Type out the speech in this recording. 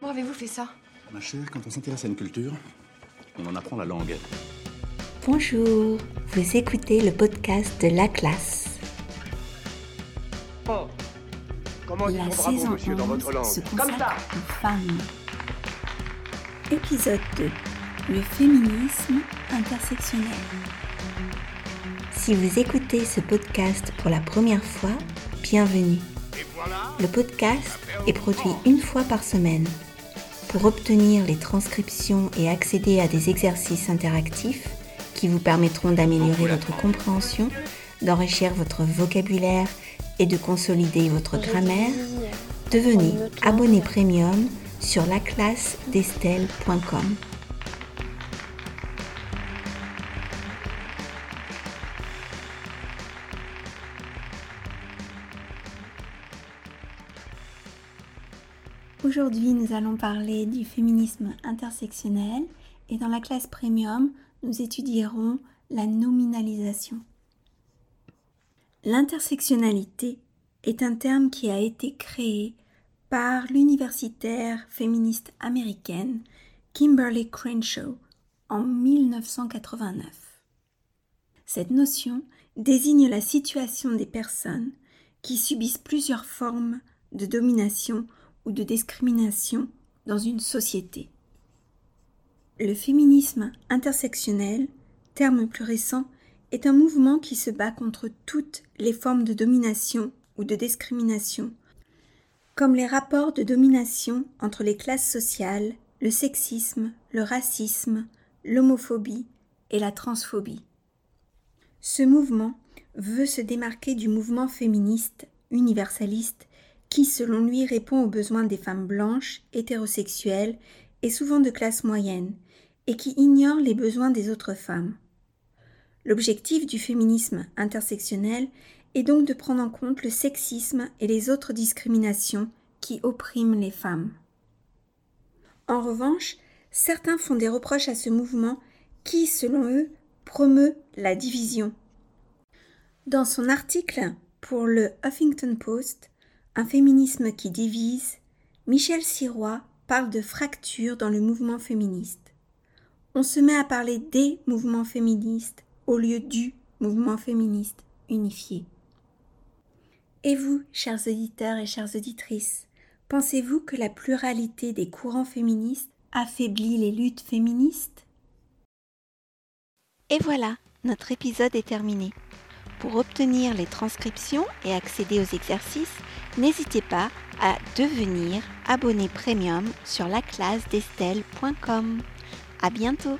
Comment avez-vous fait ça? Ma chère, quand on s'intéresse à une culture, on en apprend la langue. Bonjour, vous écoutez le podcast de La Classe. Oh. Comment La dites-on bravo, saison monsieur, dans 11 votre langue se Comme consacre ça aux femmes. Épisode 2. Le féminisme intersectionnel. Si vous écoutez ce podcast pour la première fois, bienvenue. Le podcast est produit une fois par semaine. Pour obtenir les transcriptions et accéder à des exercices interactifs qui vous permettront d'améliorer votre compréhension, d'enrichir votre vocabulaire et de consolider votre grammaire, devenez abonné premium sur laclassedestelle.com. Aujourd'hui, nous allons parler du féminisme intersectionnel et dans la classe premium, nous étudierons la nominalisation. L'intersectionnalité est un terme qui a été créé par l'universitaire féministe américaine Kimberly Crenshaw en 1989. Cette notion désigne la situation des personnes qui subissent plusieurs formes de domination ou de discrimination dans une société. Le féminisme intersectionnel, terme plus récent, est un mouvement qui se bat contre toutes les formes de domination ou de discrimination, comme les rapports de domination entre les classes sociales, le sexisme, le racisme, l'homophobie et la transphobie. Ce mouvement veut se démarquer du mouvement féministe universaliste qui, selon lui, répond aux besoins des femmes blanches, hétérosexuelles et souvent de classe moyenne, et qui ignore les besoins des autres femmes. L'objectif du féminisme intersectionnel est donc de prendre en compte le sexisme et les autres discriminations qui oppriment les femmes. En revanche, certains font des reproches à ce mouvement qui, selon eux, promeut la division. Dans son article pour le Huffington Post, Un féminisme qui divise, Michel Sirois parle de fracture dans le mouvement féministe. On se met à parler des mouvements féministes au lieu du mouvement féministe unifié. Et vous, chers auditeurs et chères auditrices, pensez-vous que la pluralité des courants féministes affaiblit les luttes féministes? Et voilà, notre épisode est terminé. Pour obtenir les transcriptions et accéder aux exercices, n'hésitez pas à devenir abonné premium sur laclassedestelle.com. À bientôt!